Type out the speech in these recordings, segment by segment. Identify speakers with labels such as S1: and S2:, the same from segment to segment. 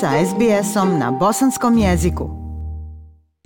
S1: sa SBS-om na bosanskom jeziku.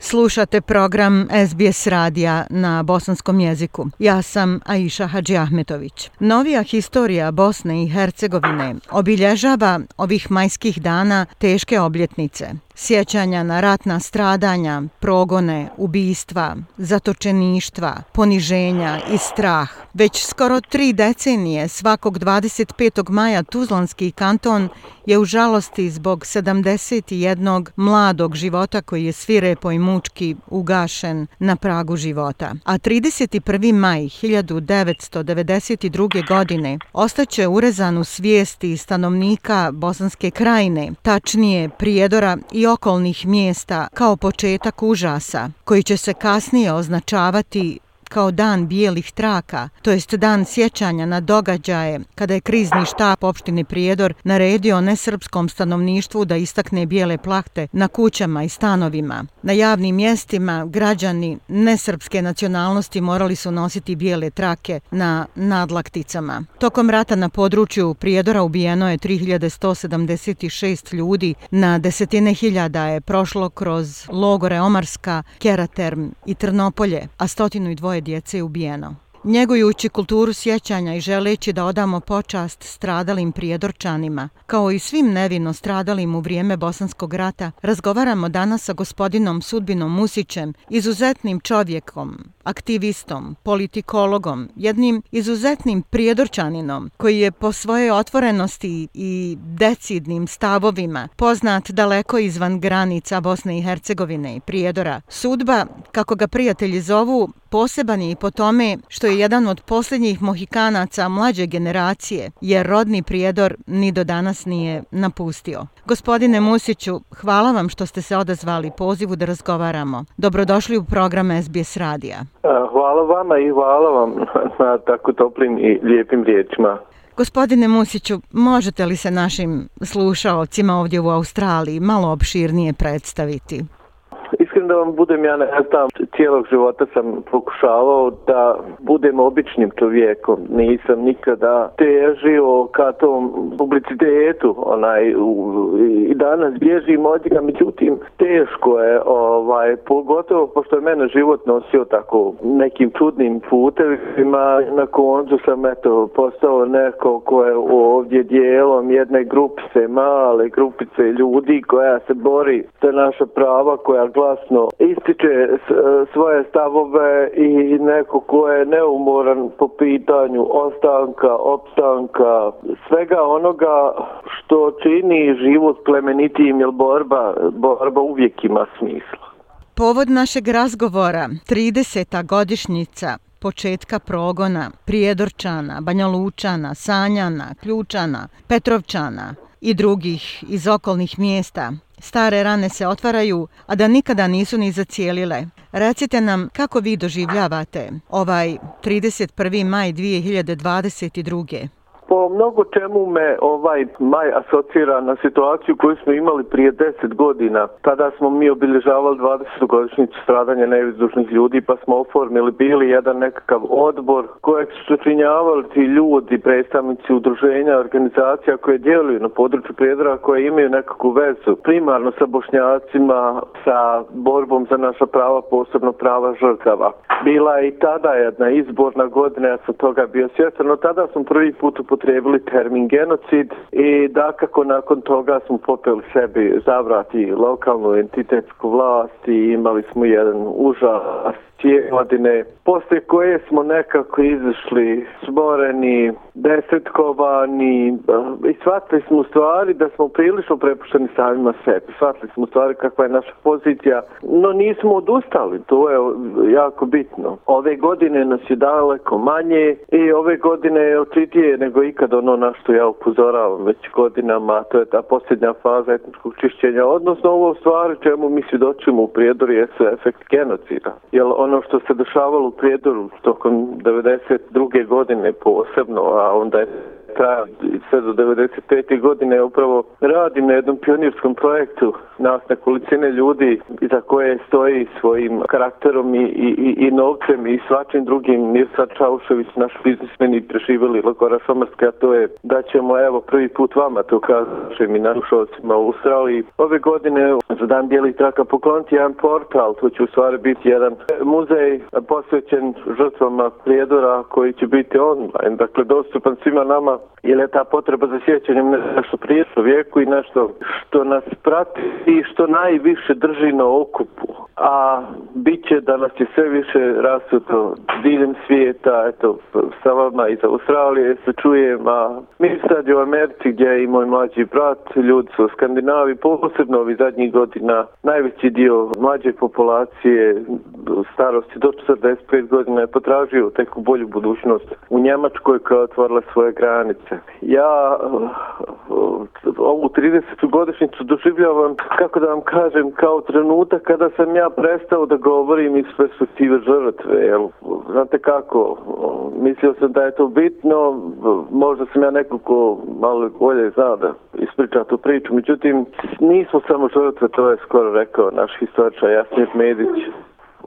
S1: Slušate program SBS radija na bosanskom jeziku. Ja sam Aisha Hadži Ahmetović. Novija historija Bosne i Hercegovine obilježava ovih majskih dana teške obljetnice – sjećanja na ratna stradanja, progone, ubistva, zatočeništva, poniženja i strah. Već skoro tri decenije svakog 25. maja Tuzlanski kanton je u žalosti zbog 71. mladog života koji je svire pojmučki ugašen na pragu života. A 31. maj 1992. godine ostaće urezan u svijesti stanovnika Bosanske krajine, tačnije Prijedora i okolnih mjesta kao početak užasa, koji će se kasnije označavati kao dan bijelih traka, to jest dan sjećanja na događaje kada je krizni štab opštine Prijedor naredio nesrpskom stanovništvu da istakne bijele plahte na kućama i stanovima. Na javnim mjestima građani nesrpske nacionalnosti morali su nositi bijele trake na nadlakticama. Tokom rata na području Prijedora ubijeno je 3176 ljudi, na desetine hiljada je prošlo kroz logore Omarska, Keraterm i Trnopolje, a stotinu i dvoje djece je ubijeno. Njegujući kulturu sjećanja i želeći da odamo počast stradalim prijedorčanima, kao i svim nevino stradalim u vrijeme Bosanskog rata, razgovaramo danas sa gospodinom Sudbinom Musićem, izuzetnim čovjekom, aktivistom, politikologom, jednim izuzetnim prijedorčaninom koji je po svojoj otvorenosti i decidnim stavovima poznat daleko izvan granica Bosne i Hercegovine i prijedora. Sudba, kako ga prijatelji zovu, poseban je i po tome što je jedan od posljednjih mohikanaca mlađe generacije, jer rodni prijedor ni do danas nije napustio. Gospodine Musiću, hvala vam što ste se odazvali pozivu da razgovaramo. Dobrodošli u program SBS Radija.
S2: Hvala vama i hvala vam na tako toplim i lijepim riječima.
S1: Gospodine Musiću, možete li se našim slušalcima ovdje u Australiji malo opširnije predstaviti?
S2: Iskren da vam budem, ja ne znam, cijelog života sam pokušavao da budem običnim čovjekom. Nisam nikada težio ka tom publicitetu, onaj, u, i danas bježim od njega, međutim, teško je, ovaj, pogotovo pošto je mene život nosio tako nekim čudnim putevima, na koncu sam, eto, postao neko ko je ovdje dijelom jedne grupice, male grupice ljudi koja se bori za naša prava, koja glasno ističe e, svoje stavove i neko ko je neumoran po pitanju ostanka, opstanka, svega onoga što čini život plemenitijim, jer borba, borba uvijek ima smisla.
S1: Povod našeg razgovora, 30. godišnjica početka progona Prijedorčana, Banjalučana, Sanjana, Ključana, Petrovčana i drugih iz okolnih mjesta stare rane se otvaraju, a da nikada nisu ni zacijelile. Recite nam kako vi doživljavate ovaj 31. maj 2022
S2: po mnogo čemu me ovaj maj asocira na situaciju koju smo imali prije deset godina. Tada smo mi obilježavali 20. godišnjicu stradanja nevizdušnih ljudi pa smo oformili bili jedan nekakav odbor kojeg su sačinjavali ti ljudi, predstavnici udruženja, organizacija koje djeluju na području prijedora koje imaju nekakvu vezu primarno sa bošnjacima, sa borbom za naša prava, posebno prava žrtava. Bila je i tada jedna izborna godina, ja sam toga bio svjestan, no tada sam prvi put upotrebili termin genocid i da kako nakon toga smo popeli sebi zavrati lokalnu entitetsku vlast i imali smo jedan užas tije godine, posle koje smo nekako izašli sboreni, desetkovani eh, i shvatili smo stvari da smo prilično prepušteni samima sebi. Shvatili smo stvari kakva je naša pozicija, no nismo odustali, to je jako bitno. Ove godine nas je daleko manje i ove godine je očitije nego ikad ono na što ja upozoravam već godinama, to je ta posljednja faza etničkog čišćenja, odnosno ovo stvari čemu mi svjedočimo u prijedoru je efekt genocida. Jer on ono što se dešavalo u Prijedoru tokom 92. godine posebno, a onda je traja sve do 95. godine upravo radim na jednom pionirskom projektu nas nekolicine ljudi za koje stoji svojim karakterom i, i, i novcem i svačim drugim Mirsa Čaušević, naš biznismen i preživjeli Lagora Šomarska, to je da ćemo evo prvi put vama to kažem i narušovcima u Australiji. Ove godine za dan bijelih traka pokloniti jedan portal, to će u stvari biti jedan muzej posvećen žrtvama prijedora koji će biti online, dakle dostupan svima nama jer je ta potreba za sjećanjem nešto prije vijeku i nešto što nas prati i što najviše drži na okupu. A bit će da nas je sve više rasuto diljem svijeta, eto, sa vama iz Australije se čujem, a mi sad u Americi gdje i moj mlađi brat, ljudi su Skandinavi, posebno ovih zadnjih godina, najveći dio mlađe populacije starosti do 45 godina je potražio teku bolju budućnost u Njemačkoj koja je otvorila svoje granice. Ja ovu 30. godišnjicu doživljavam, kako da vam kažem, kao trenutak kada sam ja prestao da govorim iz perspektive žrtve. Jel, znate kako, mislio sam da je to bitno, možda sam ja neko ko malo bolje zna da ispriča tu priču, međutim, nismo samo žrtve, to je skoro rekao naš historičar Jasnir Medić.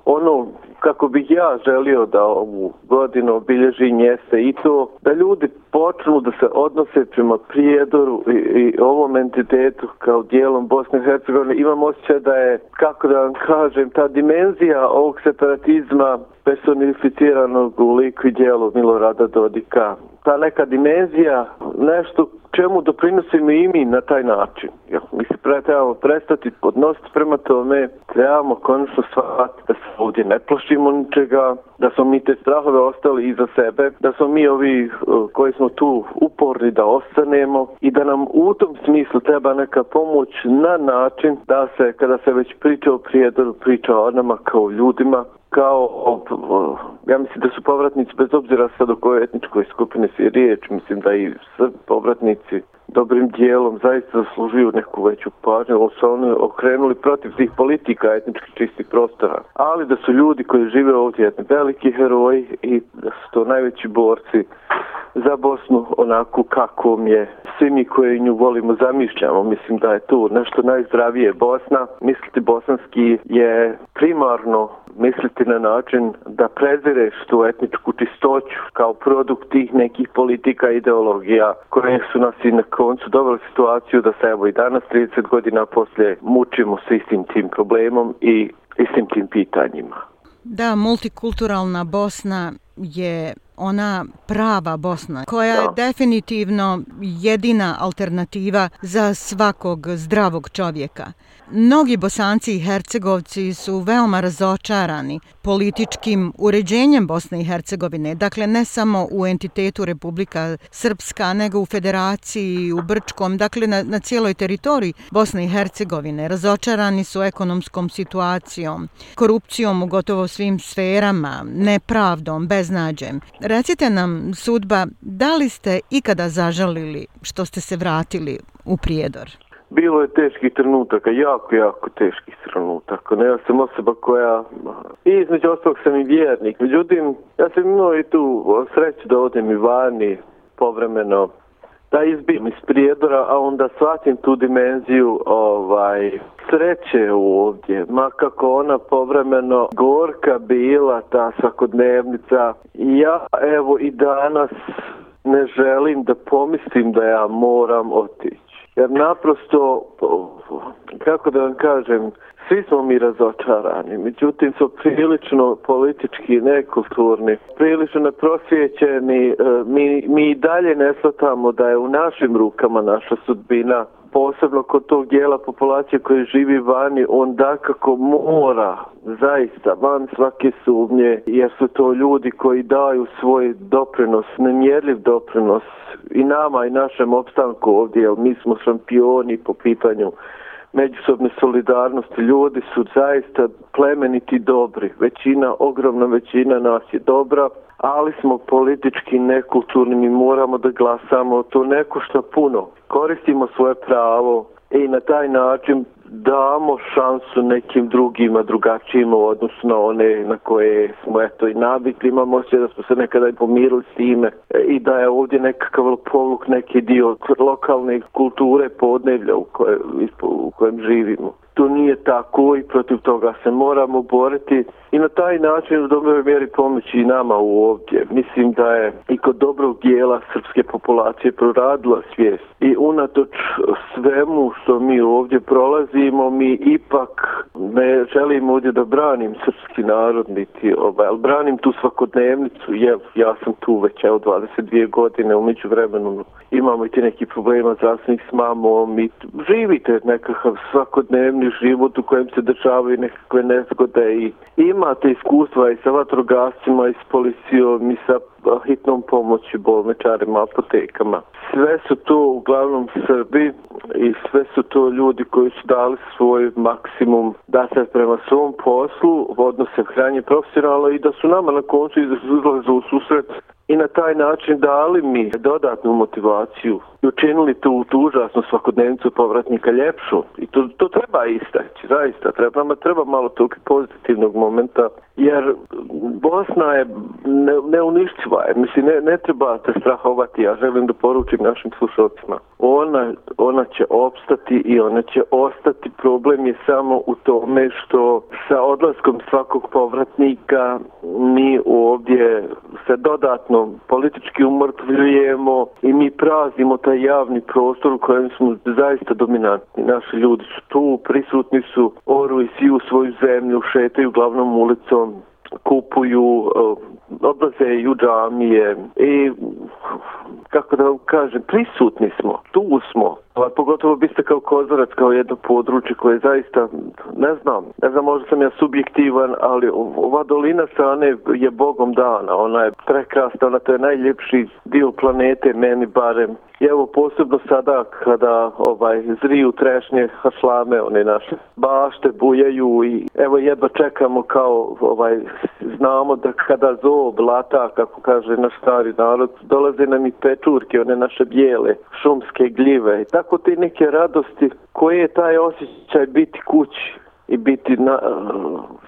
S2: Ono kako bih ja želio da ovu godinu obilježi jeste i to da ljudi počnu da se odnose prema prijedoru i, i ovom entitetu kao dijelom Bosne i Hercegovine. Imam osjećaj da je, kako da vam kažem, ta dimenzija ovog separatizma personificiranog u liku i dijelu Milorada Dodika. Ta neka dimenzija, nešto čemu doprinosimo i mi na taj način. Ja, mi se pre, trebamo prestati odnositi prema tome, trebamo konačno shvatiti da se ovdje ne plašimo ničega, da smo mi te strahove ostali iza sebe, da smo mi ovi koji smo tu uporni da ostanemo i da nam u tom smislu treba neka pomoć na način da se, kada se već priča o prijedoru, priča o nama kao ljudima, kao, ja mislim da su povratnici, bez obzira sad o kojoj etničkoj skupine se riječ, mislim da i povratnici dobrim dijelom zaista zaslužuju neku veću pažnju, ali su oni okrenuli protiv tih politika etnički čistih prostora. Ali da su ljudi koji žive ovdje jedni veliki heroji i da su to najveći borci za Bosnu onako kako je svi mi koji nju volimo zamišljamo. Mislim da je to nešto najzdravije Bosna. Misliti bosanski je primarno misliti na način da prezireš tu etničku čistoću kao produkt tih nekih politika i ideologija koje su nas i na koncu doveli situaciju da se evo i danas 30 godina poslije mučimo s istim tim problemom i istim tim pitanjima.
S1: Da, multikulturalna Bosna je ona prava Bosna koja je definitivno jedina alternativa za svakog zdravog čovjeka. Mnogi bosanci i hercegovci su veoma razočarani političkim uređenjem Bosne i Hercegovine, dakle ne samo u entitetu Republika Srpska, nego u federaciji, u Brčkom, dakle na, na cijeloj teritoriji Bosne i Hercegovine. Razočarani su ekonomskom situacijom, korupcijom u gotovo svim sferama, nepravdom, beznađem. Recite nam, sudba, da li ste ikada zažalili što ste se vratili u Prijedor?
S2: Bilo je teških trenutaka, jako, jako teških trenutaka. Ne, ja sam osoba koja, i između ostalog sam i vjernik. Međutim, ja sam imao i tu sreću da odem i vani povremeno, da izbijem iz prijedora, a onda shvatim tu dimenziju ovaj, sreće ovdje. Ma kako ona povremeno gorka bila, ta svakodnevnica. Ja, evo, i danas ne želim da pomislim da ja moram otići jer naprosto, kako da vam kažem, svi smo mi razočarani, međutim su prilično politički nekulturni, prilično neprosvjećeni. E, mi, mi, mi dalje ne shvatamo da je u našim rukama naša sudbina, posebno kod tog dijela populacije koji živi vani, on dakako mora, zaista, van svake sumnje, jer su to ljudi koji daju svoj doprinos, nemjerljiv doprinos i nama i našem opstanku ovdje, jer mi smo šampioni po pitanju međusobne solidarnosti. Ljudi su zaista plemeniti dobri. Većina, ogromna većina nas je dobra, ali smo politički nekulturni. Mi moramo da glasamo. To neko što puno. Koristimo svoje pravo i na taj način damo šansu nekim drugima, drugačijima u odnosu na one na koje smo eto i navikli. Imamo se da smo se nekada i pomirili s time. E, I da je ovdje nekakav povuk neki dio lokalne kulture podnevlja u, koje, u kojem živimo. To nije tako i protiv toga se moramo boriti i na taj način u dobroj mjeri pomoći i nama u ovdje. Mislim da je i kod dobrog dijela srpske populacije proradila svijest i unatoč svemu što mi ovdje prolazimo, mi ipak ne želimo ovdje da branim srpski narod, niti ovaj, ali branim tu svakodnevnicu, jer ja sam tu već evo 22 godine, umeđu vremenu imamo i ti neki problema zdravstvenih s mamom i živite nekakav svakodnevni život u kojem se dešavaju nekakve nezgode i imate iskustva i sa vatrogascima i s policijom i sa hitnom pomoći bolničarima, apotekama. Sve su to uglavnom Srbi i sve su to ljudi koji su dali svoj maksimum da se prema svom poslu odnose hranje profesionalno i da su nama na koncu izlaze u susret i na taj način dali mi dodatnu motivaciju i učinili tu, tu užasnu svakodnevnicu povratnika ljepšu. I to, to treba istaći, zaista. Treba, nama treba malo tog pozitivnog momenta, jer Bosna je ne, neuništiva. Je. Mislim, ne, ne treba te strahovati. Ja želim da poručim našim slušalcima. Ona, ona će opstati i ona će ostati. Problem je samo u tome što sa odlaskom svakog povratnika mi ovdje se dodatno Ono, politički umrtvljujemo i mi prazimo taj javni prostor u kojem smo zaista dominantni. Naši ljudi su tu, prisutni su, oru i svi u svoju zemlju, šetaju glavnom ulicom, kupuju, odlaze i u džamije i kako da vam kažem, prisutni smo, tu smo. Pa pogotovo biste kao Kozorac, kao jedno područje koje zaista, ne znam, ne znam, možda sam ja subjektivan, ali ova dolina Sane je bogom dana, ona je prekrasna, ona to je najljepši dio planete, meni barem. I evo posebno sada kada ovaj zriju trešnje hašlame, one naše bašte bujaju i evo jedva čekamo kao ovaj znamo da kada zob lata, kako kaže naš stari narod, dolaze nam i pečurke, one naše bijele šumske gljive i tako te neke radosti koje je taj osjećaj biti kući i biti na, e,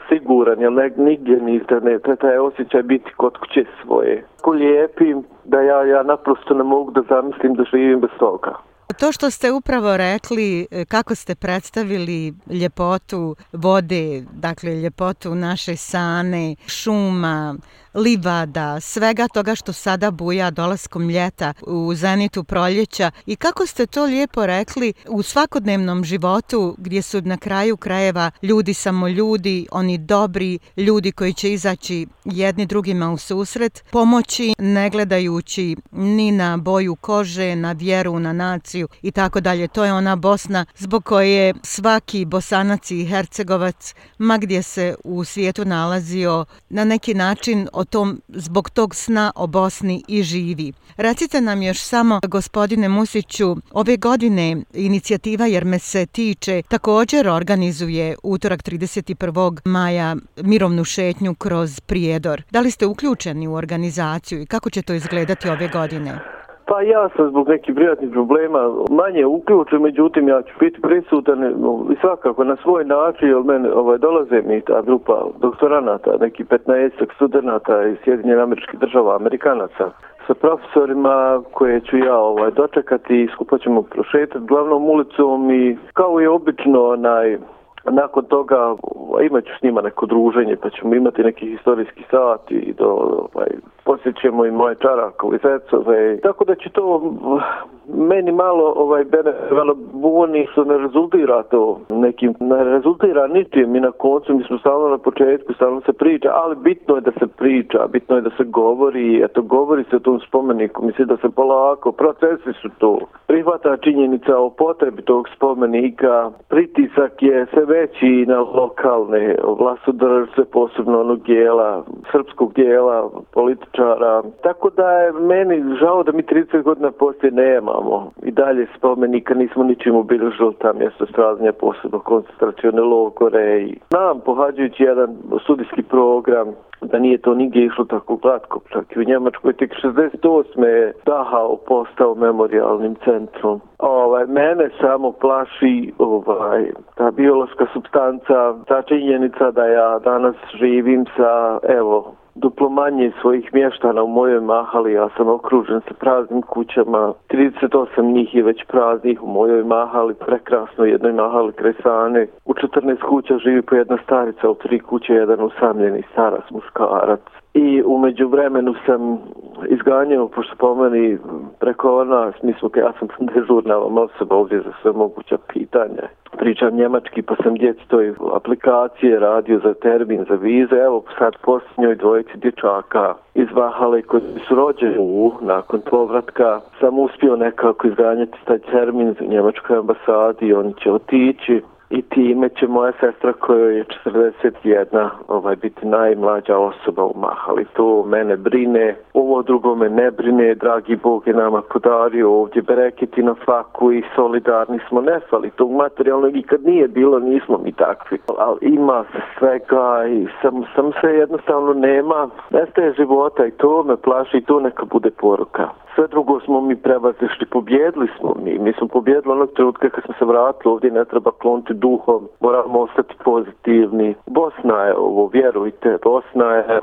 S2: siguran, jer ne, nigdje niste, ne, taj osjećaj biti kod kuće svoje. Ko lijepim, da ja, ja naprosto ne mogu da zamislim da živim bez toga.
S1: To što ste upravo rekli, e, kako ste predstavili ljepotu vode, dakle ljepotu naše sane, šuma, livada, svega toga što sada buja dolaskom ljeta u zenitu proljeća i kako ste to lijepo rekli u svakodnevnom životu gdje su na kraju krajeva ljudi samo ljudi, oni dobri ljudi koji će izaći jedni drugima u susret, pomoći ne gledajući ni na boju kože, na vjeru, na naciju i tako dalje. To je ona Bosna zbog koje svaki bosanac i hercegovac, ma gdje se u svijetu nalazio, na neki način od tom, zbog tog sna o Bosni i živi. Recite nam još samo, gospodine Musiću, ove godine inicijativa Jer me se tiče također organizuje utorak 31. maja mirovnu šetnju kroz Prijedor. Da li ste uključeni u organizaciju i kako će to izgledati ove godine?
S2: Pa ja sam zbog nekih prijatnih problema manje uključen, međutim ja ću biti prisutan e, i svakako na svoj način, jer meni ovaj, dolaze mi ta grupa doktoranata, neki 15 studenta iz Sjedinjene američke država, amerikanaca, sa profesorima koje ću ja ovaj, dočekati i skupa ćemo prošetati glavnom ulicom i kao i obično onaj, nakon toga ovaj, imat ću s njima neko druženje pa ćemo imati neki historijski sat i do, ovaj, posjećemo i moje čarakove, zecove. Ovaj. Tako da će to meni malo ovaj Venezuela buni što ne rezultira to nekim ne rezultira ničim i na koncu mi smo stalno na početku stalno se priča ali bitno je da se priča bitno je da se govori eto govori se o tom spomeniku misli da se polako procesi su to. Prihvata činjenica o potrebi tog spomenika pritisak je sve veći na lokalne vlastodržce posebno onog dijela srpskog dijela političara tako da je meni žao da mi 30 godina poslije nema imamo. i dalje spomenika, nismo ničim obilježili ta mjesto stradanja posebno koncentracione logore i nam pohađajući jedan studijski program da nije to nigdje išlo tako glatko, čak i u Njemačkoj tek 68. je Dahao postao memorialnim centrom. Ovaj, mene samo plaši ovaj, ta biološka substanca, ta činjenica da ja danas živim sa, evo, duplo manje svojih mještana u mojoj mahali, ja sam okružen sa praznim kućama, 38 njih je već praznih u mojoj mahali, prekrasno jednoj mahali kresane. U 14 kuća živi po jedna starica, u tri kuće jedan usamljeni starac muškarac. I umeđu vremenu sam izganjao, pošto po meni preko nas, mi smo, ja sam dežurna osoba ovdje za sve moguća pitanja. Pričam njemački, pa sam djeci aplikacije radio za termin, za vize. Evo sad posljednjoj dvojici dječaka iz Vahale koji su rođeni u, nakon povratka, sam uspio nekako izganjati taj termin u njemačkoj ambasadi, oni će otići i time će moja sestra koja je 41 ovaj, biti najmlađa osoba u Mahali. To mene brine, ovo drugo me ne brine, dragi Bog je nama podario ovdje bereketi na faku i solidarni smo nefali tog materijalnog i kad nije bilo nismo mi takvi. Ali ima se svega i sam, sam se jednostavno nema, nestaje života i to me plaši i to neka bude poruka sve drugo smo mi prevazišli, pobjedili smo mi. Mi smo pobjedili onog trenutka kad smo se vratili ovdje, ne treba kloniti duhom, moramo ostati pozitivni. Bosna je ovo, vjerujte, Bosna je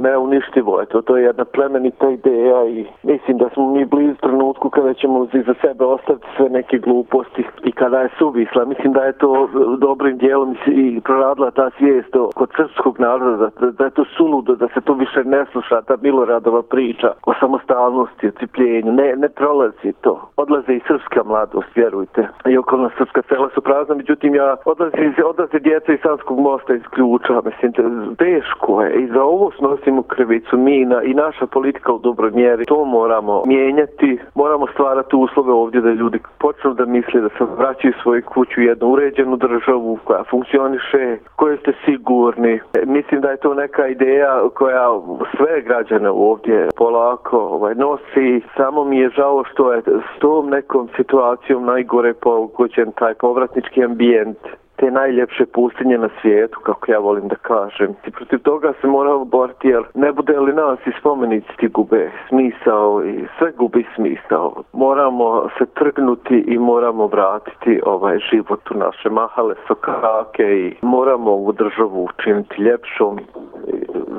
S2: neuništivo, eto, to je jedna plemenita ideja i mislim da smo mi blizu trenutku kada ćemo za sebe ostaviti sve neke gluposti i kada je suvisla. Mislim da je to e, dobrim dijelom i proradila ta svijest kod srpskog naroda, da, da je to suludo, da se to više ne sluša, ta Miloradova priča o samostalnosti, strpljenju, ne, ne prolazi to. Odlaze i srpska mladost, vjerujte. I okolna srpska sela su prazna, međutim ja odlazi, odlaze djeca iz Sanskog mosta iz ključa, mislim, teško je. I za ovo snosimo krivicu mi na, i naša politika u dobroj mjeri. To moramo mijenjati, moramo stvarati uslove ovdje da ljudi počnu da misle da se vraćaju svoju kuću u jednu uređenu državu koja funkcioniše, koje ste sigurni. Mislim da je to neka ideja koja sve građane ovdje polako ovaj, nosi samo mi je žao što je s tom nekom situacijom najgore pogođen taj povratnički ambijent te najljepše pustinje na svijetu, kako ja volim da kažem. I protiv toga se moramo boriti, jer ne bude li nas i spomenici ti gube smisao i sve gubi smisao. Moramo se trgnuti i moramo vratiti ovaj život u naše mahale sokake i moramo ovu državu učiniti ljepšom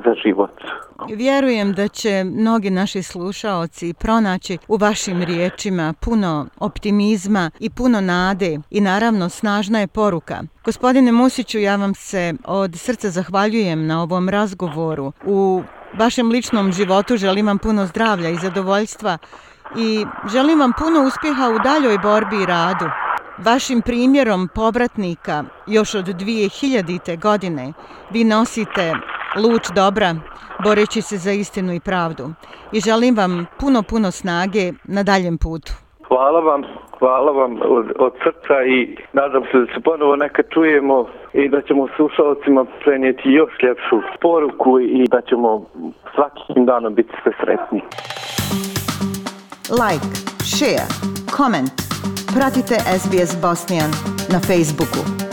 S2: za život.
S1: Vjerujem da će mnogi naši slušaoci pronaći u vašim riječima puno optimizma i puno nade i naravno snažna je poruka. Gospodine Musiću, ja vam se od srca zahvaljujem na ovom razgovoru. U vašem ličnom životu želim vam puno zdravlja i zadovoljstva i želim vam puno uspjeha u daljoj borbi i radu. Vašim primjerom povratnika još od 2000. godine vi nosite luč dobra, boreći se za istinu i pravdu. I želim vam puno, puno snage na daljem putu.
S2: Hvala vam, hvala vam od, od srca i nadam se da se ponovo neka čujemo i da ćemo slušalcima prenijeti još ljepšu poruku i da ćemo svakim danom biti sve sretni.
S1: Like, share, comment. Pratite SBS Bosnian na Facebooku.